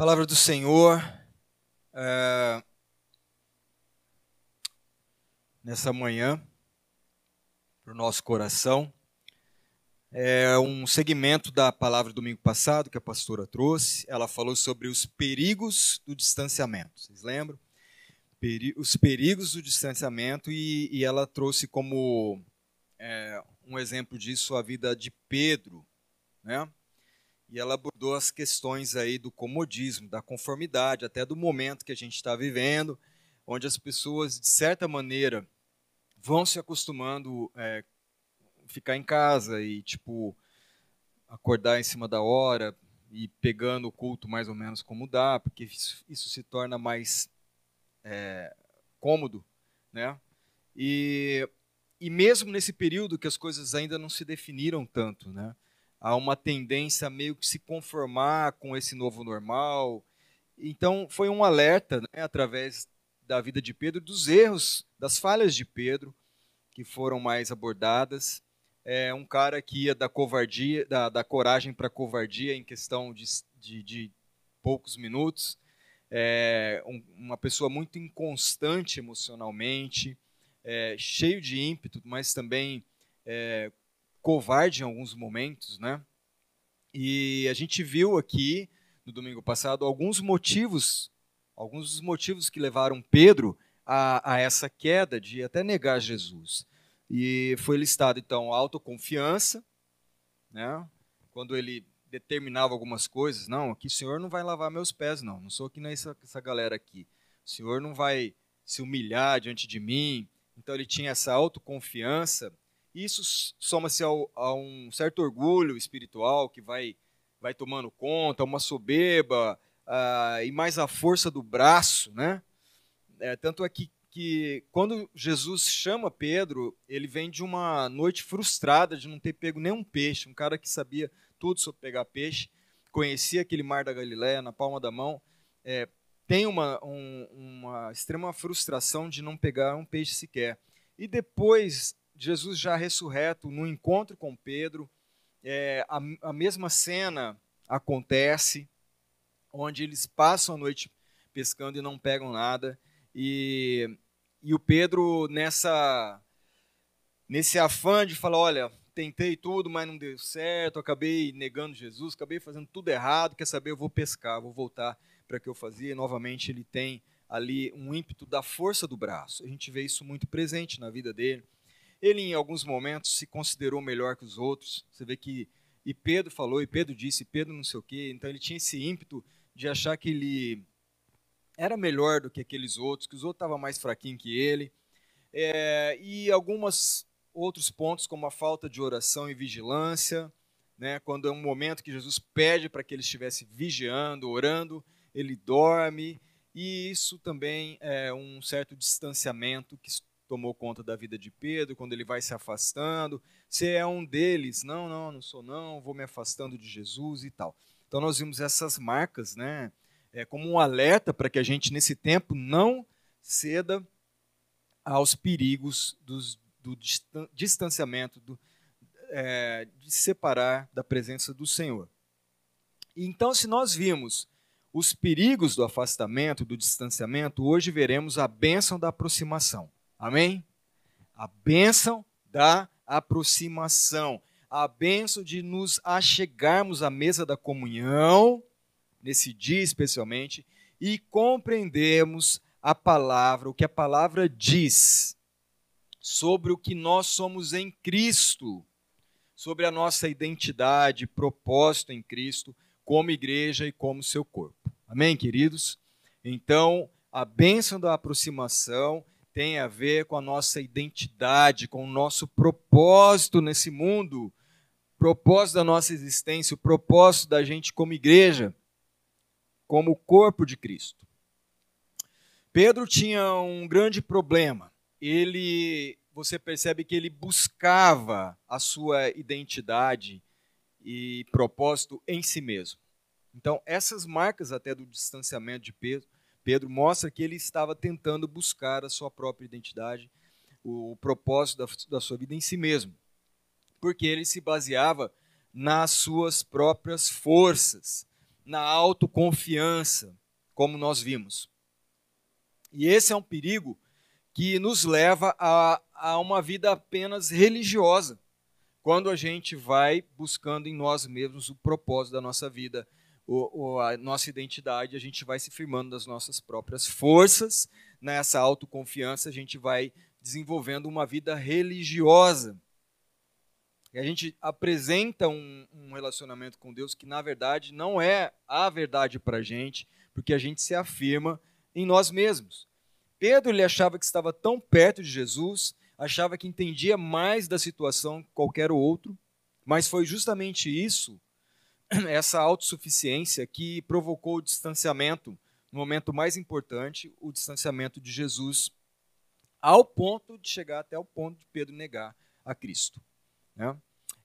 Palavra do Senhor. É, nessa manhã, para o nosso coração. É um segmento da palavra do domingo passado que a pastora trouxe. Ela falou sobre os perigos do distanciamento. Vocês lembram? Peri os perigos do distanciamento e, e ela trouxe como é, um exemplo disso a vida de Pedro, né? E ela abordou as questões aí do comodismo, da conformidade, até do momento que a gente está vivendo, onde as pessoas, de certa maneira, vão se acostumando é, ficar em casa e, tipo, acordar em cima da hora e pegando o culto mais ou menos como dá, porque isso, isso se torna mais é, cômodo, né? E, e mesmo nesse período que as coisas ainda não se definiram tanto, né? Há uma tendência a meio que se conformar com esse novo normal. Então, foi um alerta, né, através da vida de Pedro, dos erros, das falhas de Pedro, que foram mais abordadas. É um cara que ia da covardia, da, da coragem para covardia em questão de, de, de poucos minutos. É um, uma pessoa muito inconstante emocionalmente, é, cheio de ímpeto, mas também é, covarde em alguns momentos, né? E a gente viu aqui no domingo passado alguns motivos, alguns dos motivos que levaram Pedro a, a essa queda de até negar Jesus. E foi listado então a autoconfiança, né? Quando ele determinava algumas coisas, não, aqui o Senhor não vai lavar meus pés, não, não sou aqui nessa essa galera aqui. O Senhor não vai se humilhar diante de mim. Então ele tinha essa autoconfiança isso soma-se a um certo orgulho espiritual que vai, vai tomando conta, uma soberba uh, e mais a força do braço, né? É, tanto é que, que quando Jesus chama Pedro, ele vem de uma noite frustrada de não ter pego nenhum peixe, um cara que sabia tudo sobre pegar peixe, conhecia aquele mar da Galiléia na palma da mão, é, tem uma, um, uma extrema frustração de não pegar um peixe sequer. E depois Jesus já ressurreto, no encontro com Pedro, é, a, a mesma cena acontece, onde eles passam a noite pescando e não pegam nada. E, e o Pedro, nessa nesse afã de falar: olha, tentei tudo, mas não deu certo, acabei negando Jesus, acabei fazendo tudo errado, quer saber? Eu vou pescar, vou voltar para o que eu fazia. E, novamente, ele tem ali um ímpeto da força do braço. A gente vê isso muito presente na vida dele. Ele, em alguns momentos, se considerou melhor que os outros. Você vê que. E Pedro falou, e Pedro disse, e Pedro não sei o quê. Então ele tinha esse ímpeto de achar que ele era melhor do que aqueles outros, que os outros estavam mais fraquinhos que ele. É, e alguns outros pontos, como a falta de oração e vigilância, né, quando é um momento que Jesus pede para que ele estivesse vigiando, orando, ele dorme, e isso também é um certo distanciamento que tomou conta da vida de Pedro, quando ele vai se afastando. Se é um deles, não, não, não sou não, vou me afastando de Jesus e tal. Então nós vimos essas marcas, né, é, como um alerta para que a gente nesse tempo não ceda aos perigos dos, do distanciamento, do, é, de se separar da presença do Senhor. Então, se nós vimos os perigos do afastamento, do distanciamento, hoje veremos a bênção da aproximação. Amém? A bênção da aproximação, a bênção de nos achegarmos à mesa da comunhão, nesse dia especialmente, e compreendermos a palavra, o que a palavra diz sobre o que nós somos em Cristo, sobre a nossa identidade, propósito em Cristo, como igreja e como seu corpo. Amém, queridos? Então, a bênção da aproximação tem a ver com a nossa identidade, com o nosso propósito nesse mundo, propósito da nossa existência, o propósito da gente como igreja, como corpo de Cristo. Pedro tinha um grande problema. Ele, você percebe que ele buscava a sua identidade e propósito em si mesmo. Então, essas marcas até do distanciamento de Pedro Pedro mostra que ele estava tentando buscar a sua própria identidade, o propósito da, da sua vida em si mesmo, porque ele se baseava nas suas próprias forças, na autoconfiança, como nós vimos. E esse é um perigo que nos leva a, a uma vida apenas religiosa, quando a gente vai buscando em nós mesmos o propósito da nossa vida, o, o, a nossa identidade, a gente vai se firmando das nossas próprias forças, nessa autoconfiança a gente vai desenvolvendo uma vida religiosa. E a gente apresenta um, um relacionamento com Deus que, na verdade, não é a verdade para a gente, porque a gente se afirma em nós mesmos. Pedro ele achava que estava tão perto de Jesus, achava que entendia mais da situação que qualquer outro, mas foi justamente isso, essa autossuficiência, que provocou o distanciamento, no momento mais importante, o distanciamento de Jesus, ao ponto de chegar até o ponto de Pedro negar a Cristo. Né?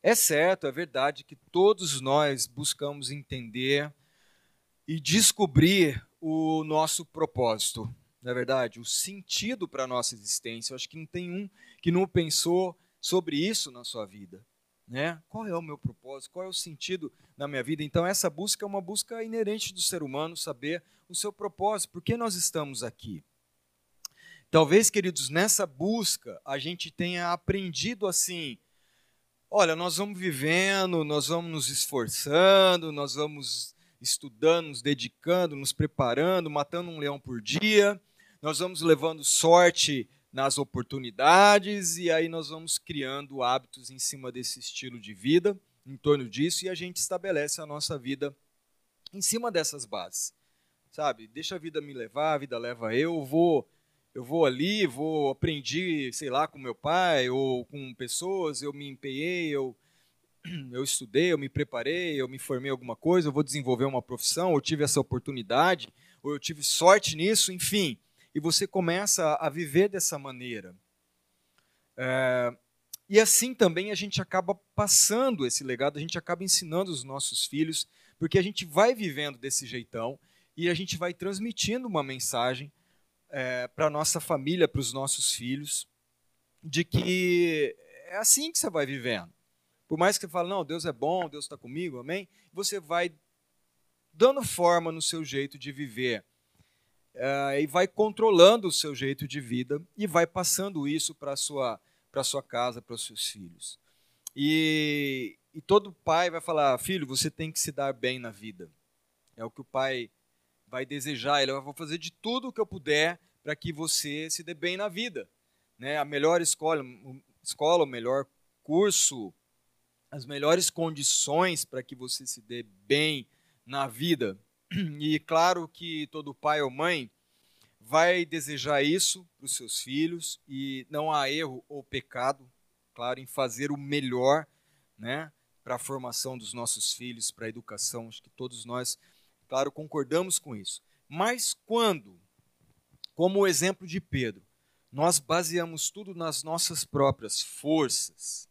É certo, é verdade que todos nós buscamos entender e descobrir o nosso propósito não é verdade? O sentido para a nossa existência. Eu acho que não tem um que não pensou sobre isso na sua vida. Né? Qual é o meu propósito? Qual é o sentido na minha vida? Então, essa busca é uma busca inerente do ser humano, saber o seu propósito, por que nós estamos aqui. Talvez, queridos, nessa busca a gente tenha aprendido assim: olha, nós vamos vivendo, nós vamos nos esforçando, nós vamos estudando, nos dedicando, nos preparando, matando um leão por dia, nós vamos levando sorte nas oportunidades e aí nós vamos criando hábitos em cima desse estilo de vida, em torno disso, e a gente estabelece a nossa vida em cima dessas bases. Sabe? Deixa a vida me levar, a vida leva eu, vou eu vou ali, vou aprendi, sei lá, com meu pai ou com pessoas, eu me empenhei, eu eu estudei, eu me preparei, eu me formei em alguma coisa, eu vou desenvolver uma profissão, eu tive essa oportunidade, ou eu tive sorte nisso, enfim e você começa a viver dessa maneira. É, e assim também a gente acaba passando esse legado, a gente acaba ensinando os nossos filhos, porque a gente vai vivendo desse jeitão e a gente vai transmitindo uma mensagem é, para a nossa família, para os nossos filhos, de que é assim que você vai vivendo. Por mais que você fale, não, Deus é bom, Deus está comigo, amém? Você vai dando forma no seu jeito de viver uh, e vai controlando o seu jeito de vida e vai passando isso para a sua, sua casa, para os seus filhos. E, e todo pai vai falar: filho, você tem que se dar bem na vida. É o que o pai vai desejar. Ele vai fazer de tudo o que eu puder para que você se dê bem na vida. Né? A melhor escola, escola, o melhor curso, as melhores condições para que você se dê bem na vida. E claro que todo pai ou mãe vai desejar isso para os seus filhos e não há erro ou pecado, claro, em fazer o melhor, né, para a formação dos nossos filhos, para a educação. Acho que todos nós, claro, concordamos com isso. Mas quando, como o exemplo de Pedro, nós baseamos tudo nas nossas próprias forças,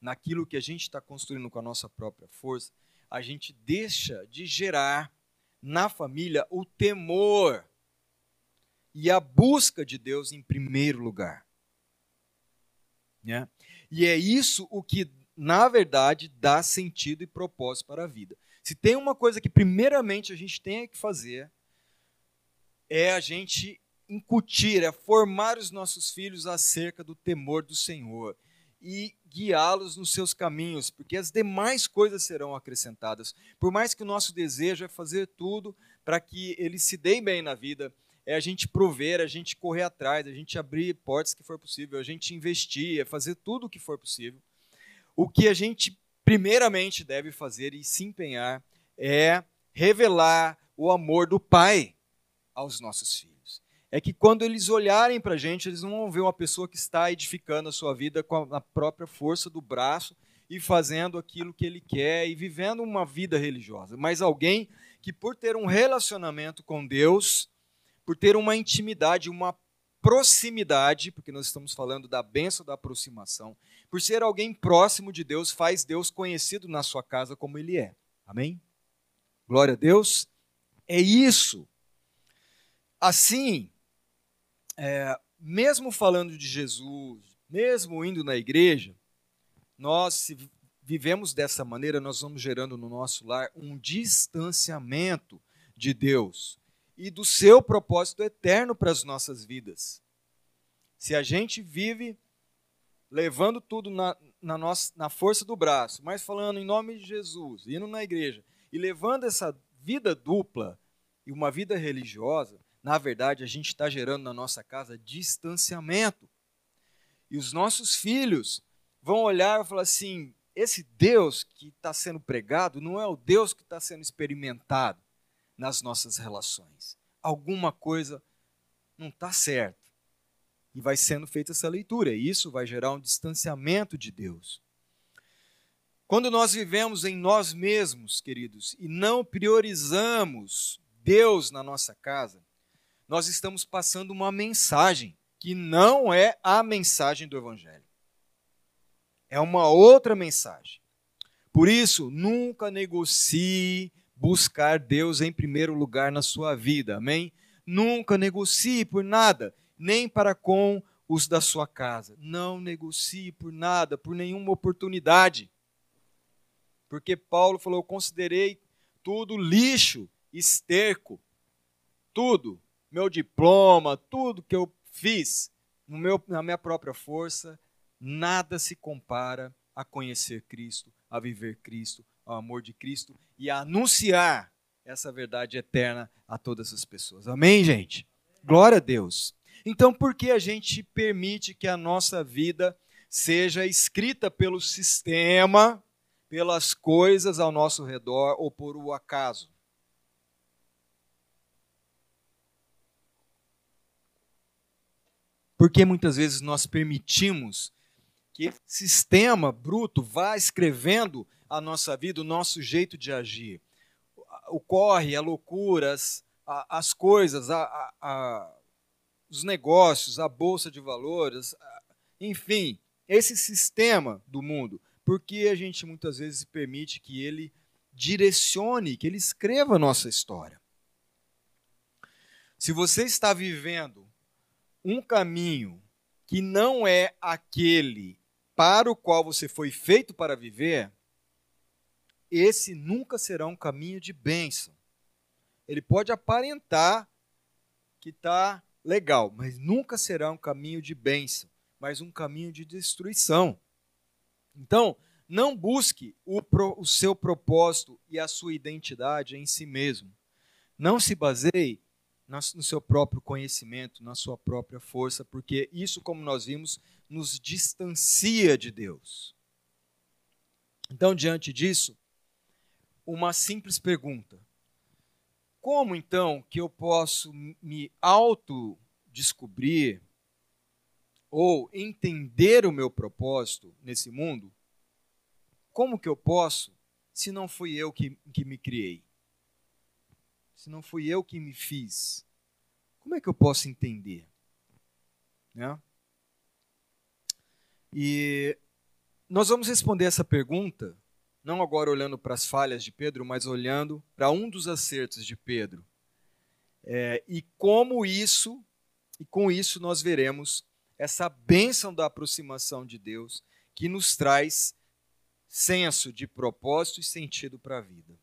naquilo que a gente está construindo com a nossa própria força, a gente deixa de gerar na família o temor e a busca de Deus em primeiro lugar. Né? E é isso o que, na verdade, dá sentido e propósito para a vida. Se tem uma coisa que, primeiramente, a gente tem que fazer, é a gente incutir, é formar os nossos filhos acerca do temor do Senhor e guiá-los nos seus caminhos, porque as demais coisas serão acrescentadas. Por mais que o nosso desejo é fazer tudo para que eles se deem bem na vida, é a gente prover, a gente correr atrás, a gente abrir portas que for possível, a gente investir, é fazer tudo o que for possível. O que a gente primeiramente deve fazer e se empenhar é revelar o amor do Pai aos nossos filhos é que quando eles olharem para a gente, eles não vão ver uma pessoa que está edificando a sua vida com a própria força do braço e fazendo aquilo que ele quer e vivendo uma vida religiosa, mas alguém que, por ter um relacionamento com Deus, por ter uma intimidade, uma proximidade, porque nós estamos falando da benção da aproximação, por ser alguém próximo de Deus, faz Deus conhecido na sua casa como ele é. Amém? Glória a Deus. É isso. Assim, é, mesmo falando de Jesus, mesmo indo na igreja, nós vivemos dessa maneira, nós vamos gerando no nosso lar um distanciamento de Deus e do seu propósito eterno para as nossas vidas. Se a gente vive levando tudo na, na, nossa, na força do braço, mas falando em nome de Jesus, indo na igreja e levando essa vida dupla e uma vida religiosa, na verdade, a gente está gerando na nossa casa distanciamento. E os nossos filhos vão olhar e falar assim: esse Deus que está sendo pregado não é o Deus que está sendo experimentado nas nossas relações. Alguma coisa não está certo. E vai sendo feita essa leitura, e isso vai gerar um distanciamento de Deus. Quando nós vivemos em nós mesmos, queridos, e não priorizamos Deus na nossa casa, nós estamos passando uma mensagem que não é a mensagem do Evangelho. É uma outra mensagem. Por isso, nunca negocie buscar Deus em primeiro lugar na sua vida, amém? Nunca negocie por nada, nem para com os da sua casa. Não negocie por nada, por nenhuma oportunidade. Porque Paulo falou: Eu considerei tudo lixo, esterco, tudo, meu diploma, tudo que eu fiz meu, na minha própria força, nada se compara a conhecer Cristo, a viver Cristo, ao amor de Cristo e a anunciar essa verdade eterna a todas as pessoas. Amém, gente? Glória a Deus. Então, por que a gente permite que a nossa vida seja escrita pelo sistema, pelas coisas ao nosso redor ou por o acaso? Porque muitas vezes nós permitimos que esse sistema bruto vá escrevendo a nossa vida, o nosso jeito de agir. O corre, a loucura, as, as coisas, a, a, a, os negócios, a bolsa de valores, enfim, esse sistema do mundo. Porque a gente muitas vezes permite que ele direcione, que ele escreva a nossa história. Se você está vivendo um caminho que não é aquele para o qual você foi feito para viver, esse nunca será um caminho de bênção. Ele pode aparentar que está legal, mas nunca será um caminho de bênção, mas um caminho de destruição. Então, não busque o, pro, o seu propósito e a sua identidade em si mesmo. Não se baseie no seu próprio conhecimento, na sua própria força, porque isso, como nós vimos, nos distancia de Deus. Então, diante disso, uma simples pergunta: como então que eu posso me auto-descobrir ou entender o meu propósito nesse mundo? Como que eu posso, se não fui eu que, que me criei? Se não fui eu que me fiz? Como é que eu posso entender? Né? E nós vamos responder essa pergunta, não agora olhando para as falhas de Pedro, mas olhando para um dos acertos de Pedro. É, e como isso, e com isso nós veremos essa bênção da aproximação de Deus que nos traz senso de propósito e sentido para a vida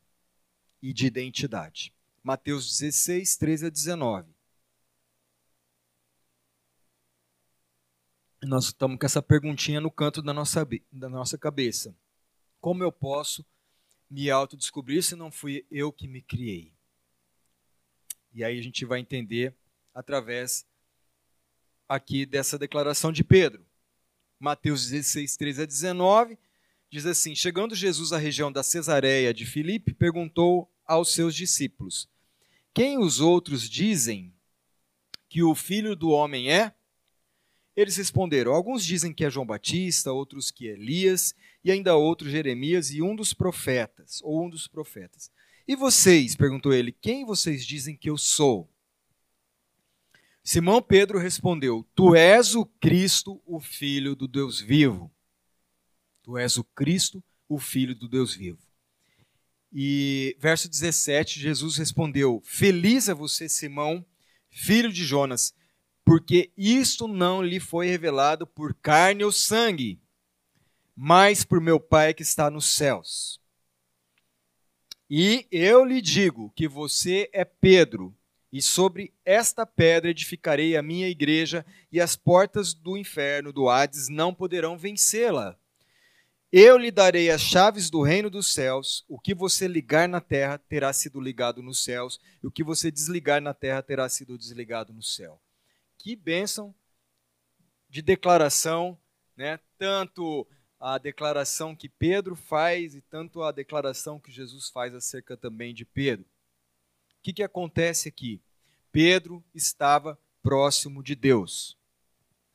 e de identidade. Mateus 16, 13 a 19. Nós estamos com essa perguntinha no canto da nossa, da nossa cabeça. Como eu posso me autodescobrir se não fui eu que me criei? E aí a gente vai entender através aqui dessa declaração de Pedro. Mateus 16, 13 a 19, diz assim: Chegando Jesus à região da Cesareia de Filipe, perguntou aos seus discípulos: quem os outros dizem que o filho do homem é? Eles responderam: Alguns dizem que é João Batista, outros que é Elias, e ainda outros Jeremias e um dos profetas, ou um dos profetas. E vocês, perguntou ele, quem vocês dizem que eu sou? Simão Pedro respondeu: Tu és o Cristo, o Filho do Deus vivo. Tu és o Cristo, o Filho do Deus vivo. E verso 17, Jesus respondeu: Feliz é você, Simão, filho de Jonas, porque isto não lhe foi revelado por carne ou sangue, mas por meu Pai que está nos céus. E eu lhe digo que você é Pedro, e sobre esta pedra edificarei a minha igreja, e as portas do inferno, do Hades, não poderão vencê-la. Eu lhe darei as chaves do reino dos céus. O que você ligar na terra terá sido ligado nos céus, e o que você desligar na terra terá sido desligado no céu. Que bênção de declaração, né? Tanto a declaração que Pedro faz e tanto a declaração que Jesus faz acerca também de Pedro. O que, que acontece aqui? Pedro estava próximo de Deus.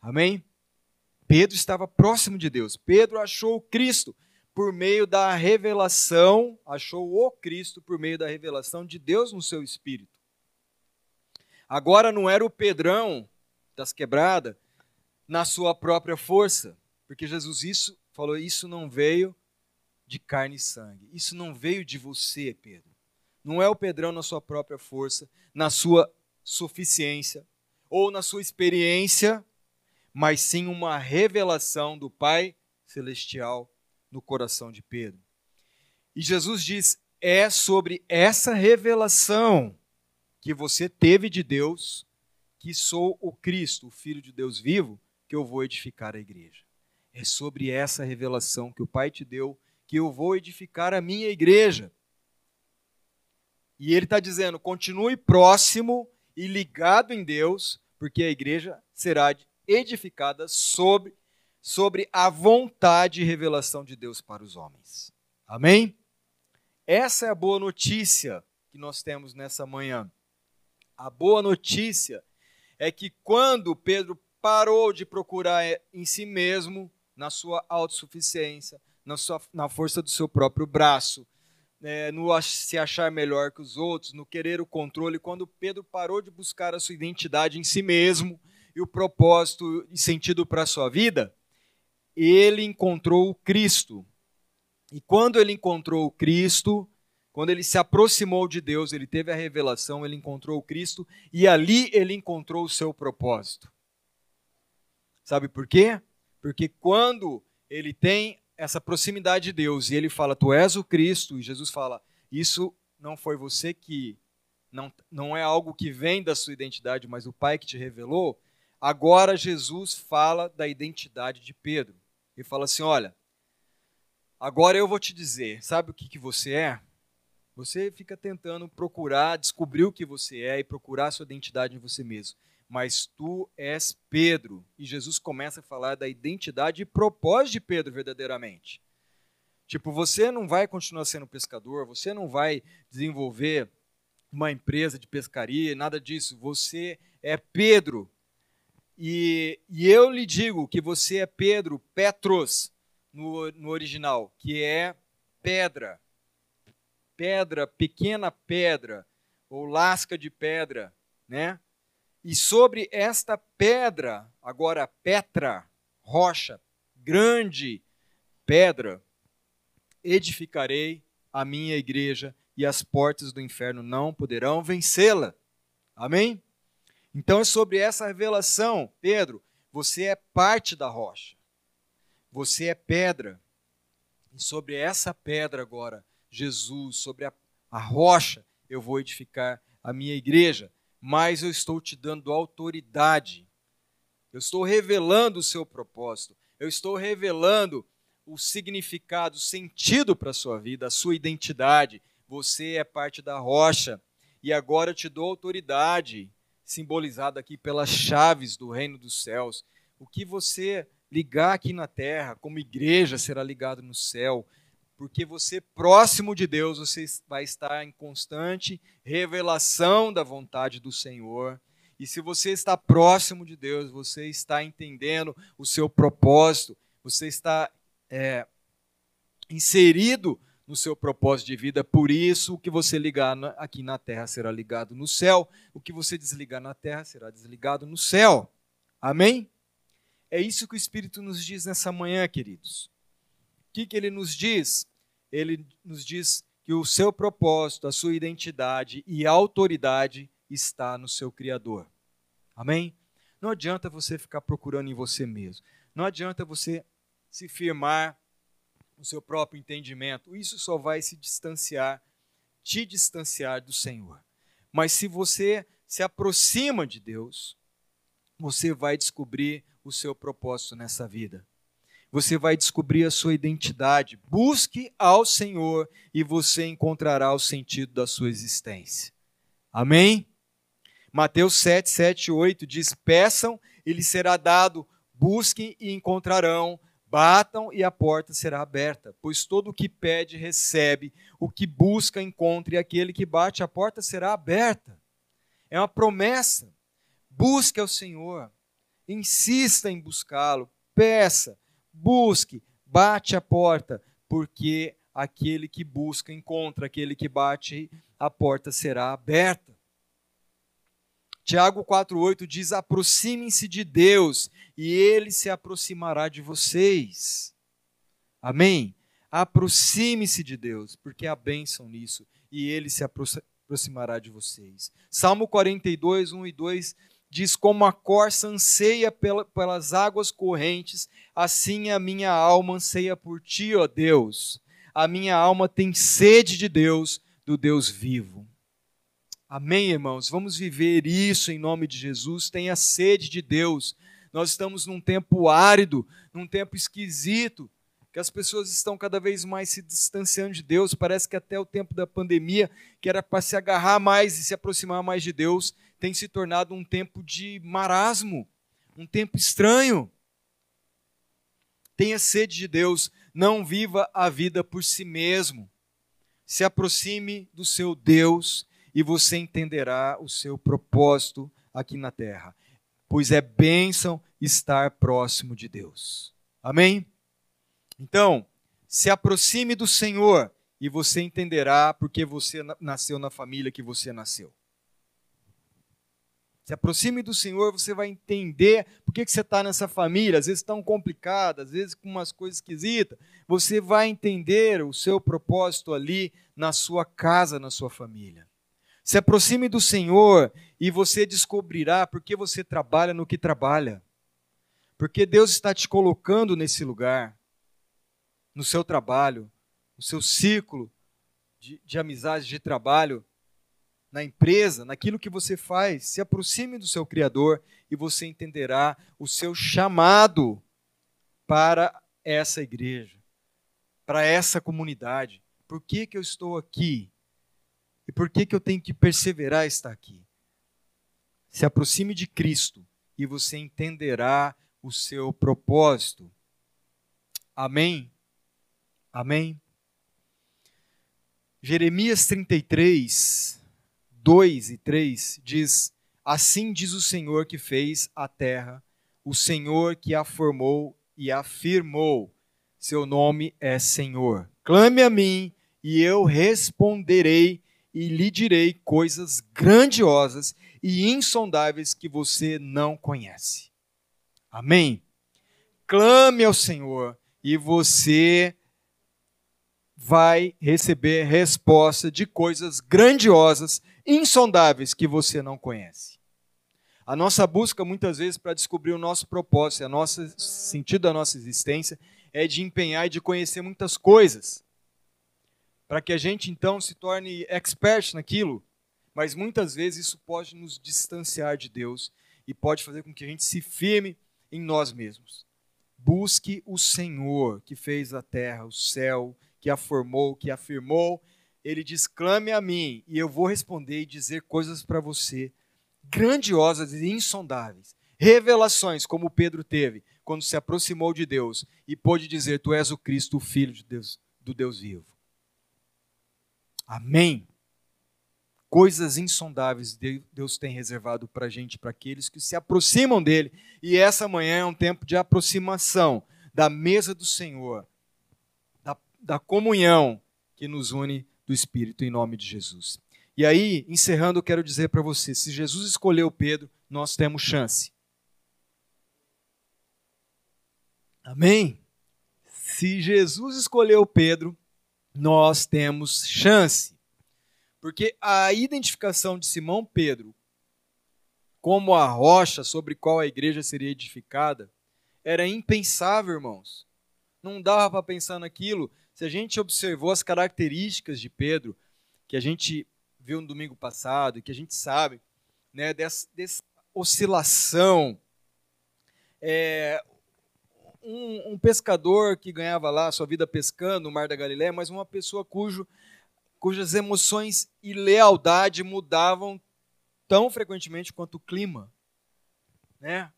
Amém? Pedro estava próximo de Deus. Pedro achou Cristo por meio da revelação, achou o Cristo por meio da revelação de Deus no seu espírito. Agora não era o Pedrão das quebradas na sua própria força, porque Jesus isso falou, isso não veio de carne e sangue. Isso não veio de você, Pedro. Não é o Pedrão na sua própria força, na sua suficiência ou na sua experiência mas sim uma revelação do Pai Celestial no coração de Pedro. E Jesus diz: é sobre essa revelação que você teve de Deus, que sou o Cristo, o Filho de Deus vivo, que eu vou edificar a igreja. É sobre essa revelação que o Pai te deu que eu vou edificar a minha igreja. E ele está dizendo: continue próximo e ligado em Deus, porque a igreja será edificada sobre, sobre a vontade e revelação de Deus para os homens. Amém? Essa é a boa notícia que nós temos nessa manhã. A boa notícia é que quando Pedro parou de procurar em si mesmo, na sua autossuficiência, na, sua, na força do seu próprio braço, é, no se achar melhor que os outros, no querer o controle, quando Pedro parou de buscar a sua identidade em si mesmo, e o propósito e sentido para a sua vida, ele encontrou o Cristo. E quando ele encontrou Cristo, quando ele se aproximou de Deus, ele teve a revelação, ele encontrou Cristo e ali ele encontrou o seu propósito. Sabe por quê? Porque quando ele tem essa proximidade de Deus e ele fala, Tu és o Cristo, e Jesus fala, Isso não foi você que. Não, não é algo que vem da sua identidade, mas o Pai que te revelou. Agora Jesus fala da identidade de Pedro. Ele fala assim: olha, agora eu vou te dizer, sabe o que, que você é? Você fica tentando procurar, descobrir o que você é e procurar sua identidade em você mesmo. Mas tu és Pedro. E Jesus começa a falar da identidade e propósito de Pedro verdadeiramente. Tipo, você não vai continuar sendo pescador, você não vai desenvolver uma empresa de pescaria, nada disso. Você é Pedro. E, e eu lhe digo que você é Pedro, Petros, no, no original, que é pedra. Pedra, pequena pedra, ou lasca de pedra, né? E sobre esta pedra, agora Petra, rocha, grande pedra, edificarei a minha igreja e as portas do inferno não poderão vencê-la. Amém? Então é sobre essa revelação, Pedro, você é parte da rocha. Você é pedra. E sobre essa pedra agora, Jesus, sobre a, a rocha, eu vou edificar a minha igreja. Mas eu estou te dando autoridade. Eu estou revelando o seu propósito. Eu estou revelando o significado, o sentido para a sua vida, a sua identidade. Você é parte da rocha. E agora eu te dou autoridade simbolizado aqui pelas chaves do reino dos céus. O que você ligar aqui na terra, como igreja, será ligado no céu. Porque você, próximo de Deus, você vai estar em constante revelação da vontade do Senhor. E se você está próximo de Deus, você está entendendo o seu propósito, você está é, inserido no seu propósito de vida. Por isso, o que você ligar aqui na terra será ligado no céu, o que você desligar na terra será desligado no céu. Amém? É isso que o Espírito nos diz nessa manhã, queridos. O que, que ele nos diz? Ele nos diz que o seu propósito, a sua identidade e autoridade está no seu Criador. Amém? Não adianta você ficar procurando em você mesmo. Não adianta você se firmar no seu próprio entendimento, isso só vai se distanciar, te distanciar do Senhor. Mas se você se aproxima de Deus, você vai descobrir o seu propósito nessa vida. Você vai descobrir a sua identidade. Busque ao Senhor e você encontrará o sentido da sua existência. Amém? Mateus 7, 7 8 diz: Peçam e lhes será dado, busquem e encontrarão, Batam e a porta será aberta, pois todo o que pede recebe, o que busca encontra, e aquele que bate a porta será aberta. É uma promessa. Busque ao Senhor, insista em buscá-lo, peça, busque, bate a porta, porque aquele que busca encontra, aquele que bate a porta será aberta. Tiago 4,8 diz: aproximem-se de Deus e ele se aproximará de vocês. Amém? Aproxime-se de Deus, porque há bênção nisso, e ele se aproximará de vocês. Salmo 42, 1 e 2 diz: Como a corça anseia pelas águas correntes, assim a minha alma anseia por ti, ó Deus. A minha alma tem sede de Deus, do Deus vivo. Amém, irmãos? Vamos viver isso em nome de Jesus. Tenha sede de Deus. Nós estamos num tempo árido, num tempo esquisito, que as pessoas estão cada vez mais se distanciando de Deus. Parece que até o tempo da pandemia, que era para se agarrar mais e se aproximar mais de Deus, tem se tornado um tempo de marasmo, um tempo estranho. Tenha sede de Deus, não viva a vida por si mesmo. Se aproxime do seu Deus e você entenderá o seu propósito aqui na terra, pois é bênção estar próximo de Deus. Amém? Então, se aproxime do Senhor e você entenderá porque você nasceu na família que você nasceu. Se aproxime do Senhor, você vai entender por que, que você está nessa família, às vezes tão complicada, às vezes com umas coisas esquisitas. Você vai entender o seu propósito ali na sua casa, na sua família. Se aproxime do Senhor e você descobrirá por que você trabalha no que trabalha. Porque Deus está te colocando nesse lugar, no seu trabalho, no seu círculo de, de amizades, de trabalho, na empresa, naquilo que você faz. Se aproxime do seu Criador e você entenderá o seu chamado para essa igreja, para essa comunidade. Por que, que eu estou aqui? E por que, que eu tenho que perseverar estar aqui? Se aproxime de Cristo e você entenderá o seu propósito. Amém? Amém? Jeremias 33, 2 e 3 diz: Assim diz o Senhor que fez a terra, o Senhor que a formou e afirmou: Seu nome é Senhor. Clame a mim e eu responderei e lhe direi coisas grandiosas e insondáveis que você não conhece. Amém? Clame ao Senhor e você vai receber resposta de coisas grandiosas, insondáveis que você não conhece. A nossa busca, muitas vezes, para descobrir o nosso propósito, o sentido da nossa existência, é de empenhar e de conhecer muitas coisas para que a gente então se torne expert naquilo, mas muitas vezes isso pode nos distanciar de Deus e pode fazer com que a gente se firme em nós mesmos. Busque o Senhor que fez a terra, o céu, que a formou, que afirmou. Ele diz: clame a mim, e eu vou responder e dizer coisas para você grandiosas e insondáveis. Revelações, como Pedro teve quando se aproximou de Deus e pôde dizer: Tu és o Cristo, o Filho de Deus, do Deus vivo. Amém. Coisas insondáveis Deus tem reservado para a gente, para aqueles que se aproximam dele. E essa manhã é um tempo de aproximação da mesa do Senhor, da, da comunhão que nos une do Espírito, em nome de Jesus. E aí, encerrando, eu quero dizer para você: se Jesus escolheu Pedro, nós temos chance. Amém? Se Jesus escolheu Pedro, nós temos chance. Porque a identificação de Simão Pedro como a rocha sobre qual a igreja seria edificada era impensável, irmãos. Não dava para pensar naquilo. Se a gente observou as características de Pedro, que a gente viu no domingo passado e que a gente sabe, né, dessa, dessa oscilação. É, um, um, pescador que ganhava lá sua vida pescando no Mar da Galileia, mas uma pessoa cujo, cujas emoções e lealdade mudavam tão frequentemente quanto o clima. Né?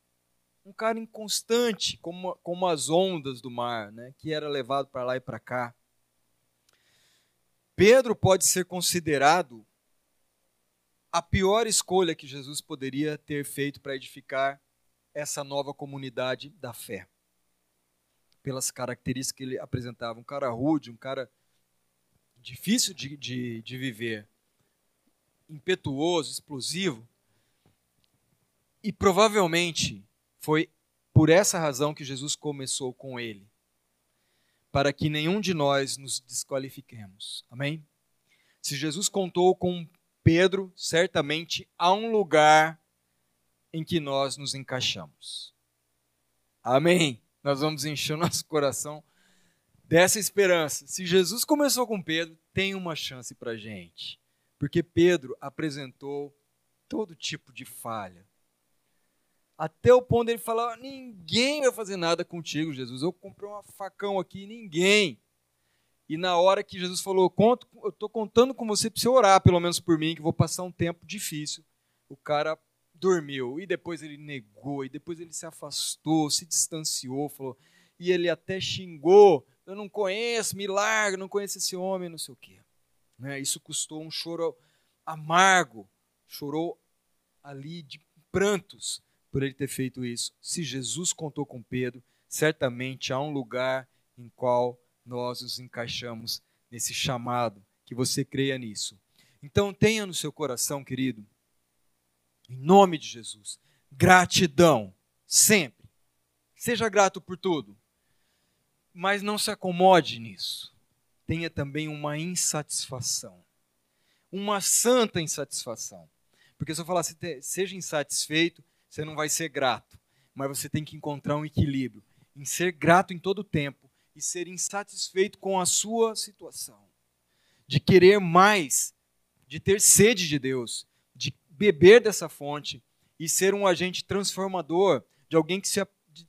Um cara inconstante, como, como as ondas do mar, né? que era levado para lá e para cá. Pedro pode ser considerado a pior escolha que Jesus poderia ter feito para edificar essa nova comunidade da fé pelas características que ele apresentava. Um cara rude, um cara difícil de, de, de viver, impetuoso, explosivo. E provavelmente foi por essa razão que Jesus começou com ele para que nenhum de nós nos desqualifiquemos. Amém? Se Jesus contou com Pedro, certamente há um lugar em que nós nos encaixamos. Amém? Nós vamos encher nosso coração dessa esperança. Se Jesus começou com Pedro, tem uma chance para gente. Porque Pedro apresentou todo tipo de falha. Até o ponto dele falar: ninguém vai fazer nada contigo, Jesus. Eu comprei um facão aqui, ninguém. E na hora que Jesus falou: Conto, eu estou contando com você para você orar, pelo menos por mim, que vou passar um tempo difícil. O cara dormiu, e depois ele negou, e depois ele se afastou, se distanciou, falou, e ele até xingou, eu não conheço, me larga, não conheço esse homem, não sei o quê. Né? Isso custou um choro amargo, chorou ali de prantos por ele ter feito isso. Se Jesus contou com Pedro, certamente há um lugar em qual nós nos encaixamos nesse chamado, que você creia nisso. Então tenha no seu coração, querido, em nome de Jesus. Gratidão, sempre. Seja grato por tudo. Mas não se acomode nisso. Tenha também uma insatisfação. Uma santa insatisfação. Porque se eu falar, seja insatisfeito, você não vai ser grato. Mas você tem que encontrar um equilíbrio em ser grato em todo o tempo e ser insatisfeito com a sua situação. De querer mais, de ter sede de Deus, beber dessa fonte e ser um agente transformador de alguém que se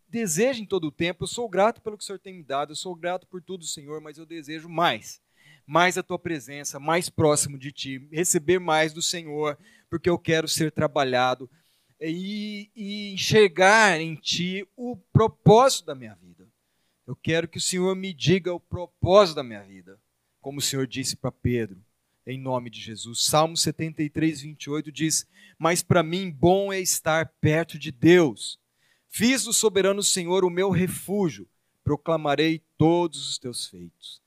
deseja em todo o tempo. Eu sou grato pelo que o Senhor tem me dado, eu sou grato por tudo, Senhor, mas eu desejo mais. Mais a tua presença, mais próximo de ti, receber mais do Senhor, porque eu quero ser trabalhado e, e enxergar em ti o propósito da minha vida. Eu quero que o Senhor me diga o propósito da minha vida, como o Senhor disse para Pedro em nome de Jesus. Salmo 73, 28 diz: Mas para mim bom é estar perto de Deus. Fiz do soberano Senhor o meu refúgio, proclamarei todos os teus feitos.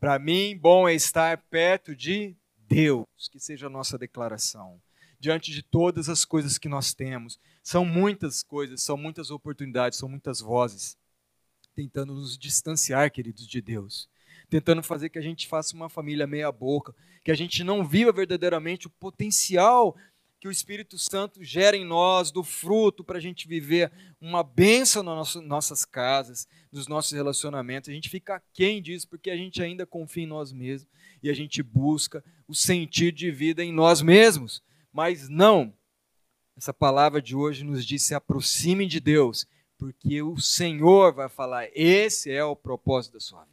Para mim bom é estar perto de Deus, que seja a nossa declaração. Diante de todas as coisas que nós temos, são muitas coisas, são muitas oportunidades, são muitas vozes tentando nos distanciar, queridos, de Deus tentando fazer que a gente faça uma família meia boca, que a gente não viva verdadeiramente o potencial que o Espírito Santo gera em nós, do fruto para a gente viver uma bênção nas nossas casas, nos nossos relacionamentos. A gente fica quem disso, porque a gente ainda confia em nós mesmos e a gente busca o sentido de vida em nós mesmos. Mas não, essa palavra de hoje nos diz: se aproxime de Deus, porque o Senhor vai falar, esse é o propósito da sua vida.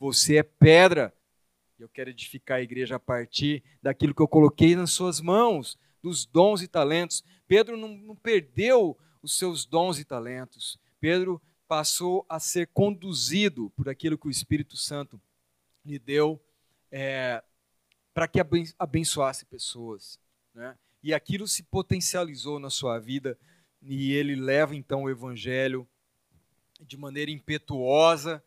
Você é pedra. Eu quero edificar a igreja a partir daquilo que eu coloquei nas suas mãos, dos dons e talentos. Pedro não, não perdeu os seus dons e talentos. Pedro passou a ser conduzido por aquilo que o Espírito Santo lhe deu é, para que abençoasse pessoas. Né? E aquilo se potencializou na sua vida e ele leva então o Evangelho de maneira impetuosa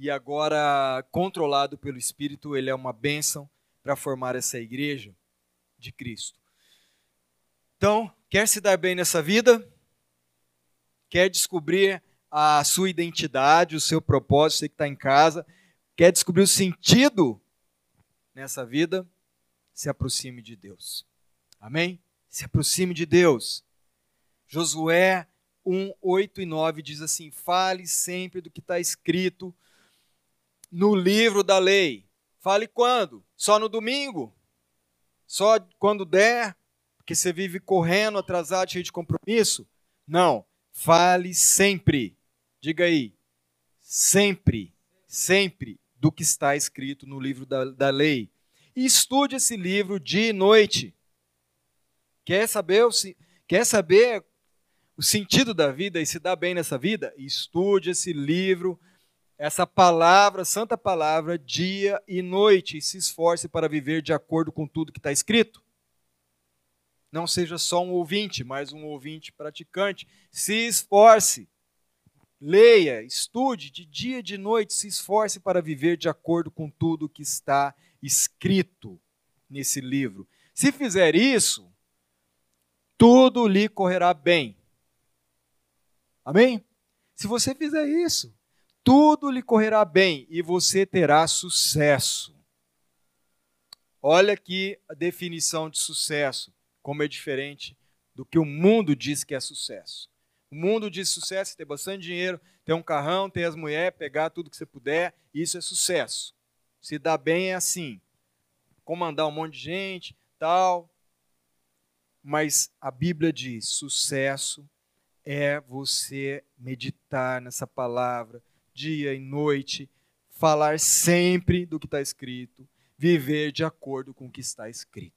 e agora controlado pelo Espírito, ele é uma bênção para formar essa igreja de Cristo. Então, quer se dar bem nessa vida? Quer descobrir a sua identidade, o seu propósito, você que está em casa? Quer descobrir o sentido nessa vida? Se aproxime de Deus. Amém? Se aproxime de Deus. Josué 1, 8 e 9 diz assim: Fale sempre do que está escrito no livro da lei. Fale quando? Só no domingo? Só quando der? Porque você vive correndo, atrasado, cheio de compromisso? Não. Fale sempre. Diga aí. Sempre, sempre do que está escrito no livro da, da lei. E estude esse livro dia e noite. Quer saber, o, quer saber o sentido da vida e se dar bem nessa vida? Estude esse livro, essa palavra, santa palavra, dia e noite, e se esforce para viver de acordo com tudo que está escrito. Não seja só um ouvinte, mas um ouvinte praticante. Se esforce. Leia, estude de dia e de noite, se esforce para viver de acordo com tudo que está escrito nesse livro. Se fizer isso, tudo lhe correrá bem. Amém? Se você fizer isso, tudo lhe correrá bem e você terá sucesso. Olha aqui a definição de sucesso, como é diferente do que o mundo diz que é sucesso. O mundo diz sucesso ter bastante dinheiro, ter um carrão, ter as mulheres, pegar tudo que você puder, isso é sucesso. Se dá bem é assim. Comandar um monte de gente, tal, mas a Bíblia diz: sucesso é você meditar nessa palavra dia e noite, falar sempre do que está escrito, viver de acordo com o que está escrito.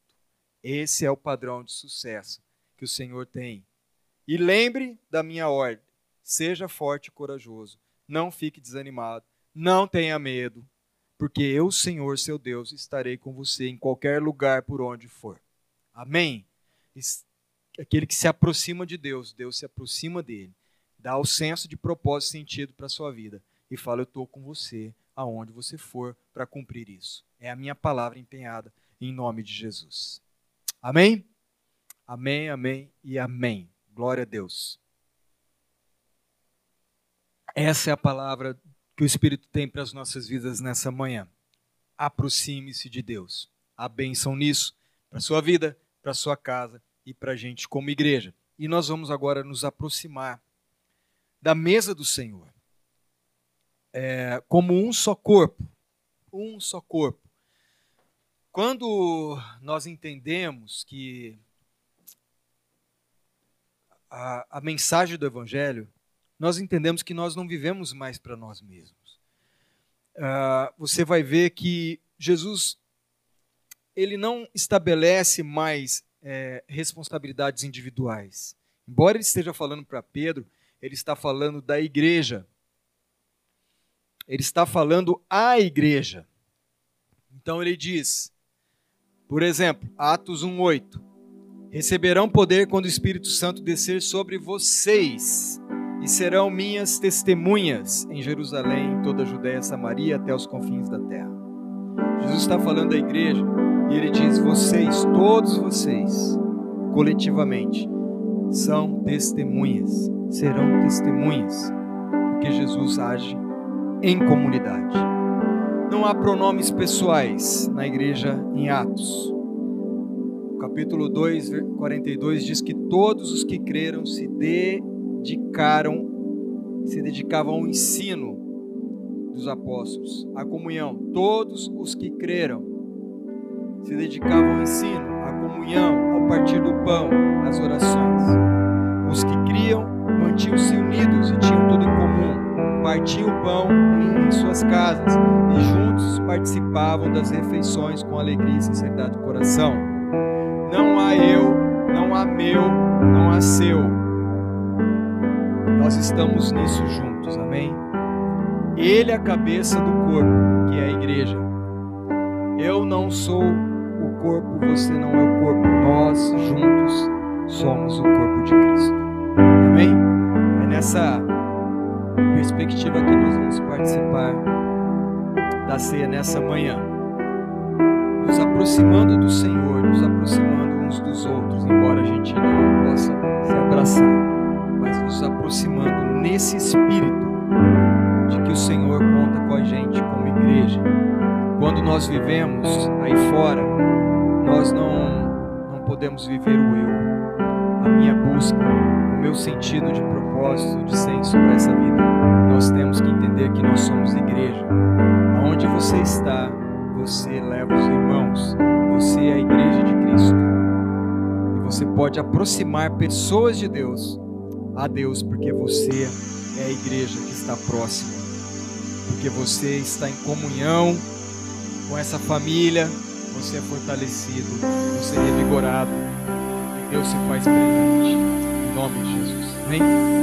Esse é o padrão de sucesso que o Senhor tem. E lembre da minha ordem: seja forte e corajoso, não fique desanimado, não tenha medo, porque eu, Senhor, seu Deus, estarei com você em qualquer lugar por onde for. Amém? aquele que se aproxima de Deus, Deus se aproxima dele, dá o senso de propósito e sentido para a sua vida e fala: Eu estou com você aonde você for para cumprir isso. É a minha palavra empenhada em nome de Jesus. Amém? Amém, amém e amém. Glória a Deus. Essa é a palavra que o Espírito tem para as nossas vidas nessa manhã. Aproxime-se de Deus. A bênção nisso, para sua vida, para sua casa e para a gente como igreja. E nós vamos agora nos aproximar da mesa do Senhor é, como um só corpo. Um só corpo. Quando nós entendemos que a, a mensagem do Evangelho, nós entendemos que nós não vivemos mais para nós mesmos. Uh, você vai ver que Jesus ele não estabelece mais é, responsabilidades individuais. Embora ele esteja falando para Pedro, ele está falando da igreja. Ele está falando à igreja. Então ele diz, por exemplo, Atos 1:8, receberão poder quando o Espírito Santo descer sobre vocês e serão minhas testemunhas em Jerusalém, em toda a Judéia, Samaria, até os confins da terra. Jesus está falando da igreja e ele diz: vocês, todos vocês, coletivamente, são testemunhas, serão testemunhas, porque Jesus age em comunidade. Não há pronomes pessoais na igreja em Atos. O capítulo 2, 42 diz que todos os que creram se dedicaram, se dedicavam ao ensino dos apóstolos, à comunhão. Todos os que creram se dedicavam ao ensino, à comunhão, ao partir do pão, às orações. Os que criam mantinham-se unidos e tinham tudo em comum, partiam o pão em suas casas e juntos participavam das refeições com alegria e sinceridade do coração. Não há eu, não há meu, não há seu. Nós estamos nisso juntos, amém? Ele é a cabeça do corpo, que é a igreja. Eu não sou corpo, você não é o corpo. Nós juntos somos o corpo de Cristo. Amém? É nessa perspectiva que nós vamos participar da ceia nessa manhã. Nos aproximando do Senhor, nos aproximando uns dos outros, embora a gente não possa se abraçar, mas nos aproximando nesse espírito de que o Senhor conta com a gente como igreja. Quando nós vivemos aí fora, nós não, não podemos viver o eu, a minha busca, o meu sentido de propósito, de senso para essa vida, nós temos que entender que nós somos igreja. Aonde você está, você leva os irmãos, você é a igreja de Cristo. E você pode aproximar pessoas de Deus a Deus, porque você é a igreja que está próxima, porque você está em comunhão com essa família, você é fortalecido, você é revigorado, e Deus se faz presente. Em nome de Jesus. Amém?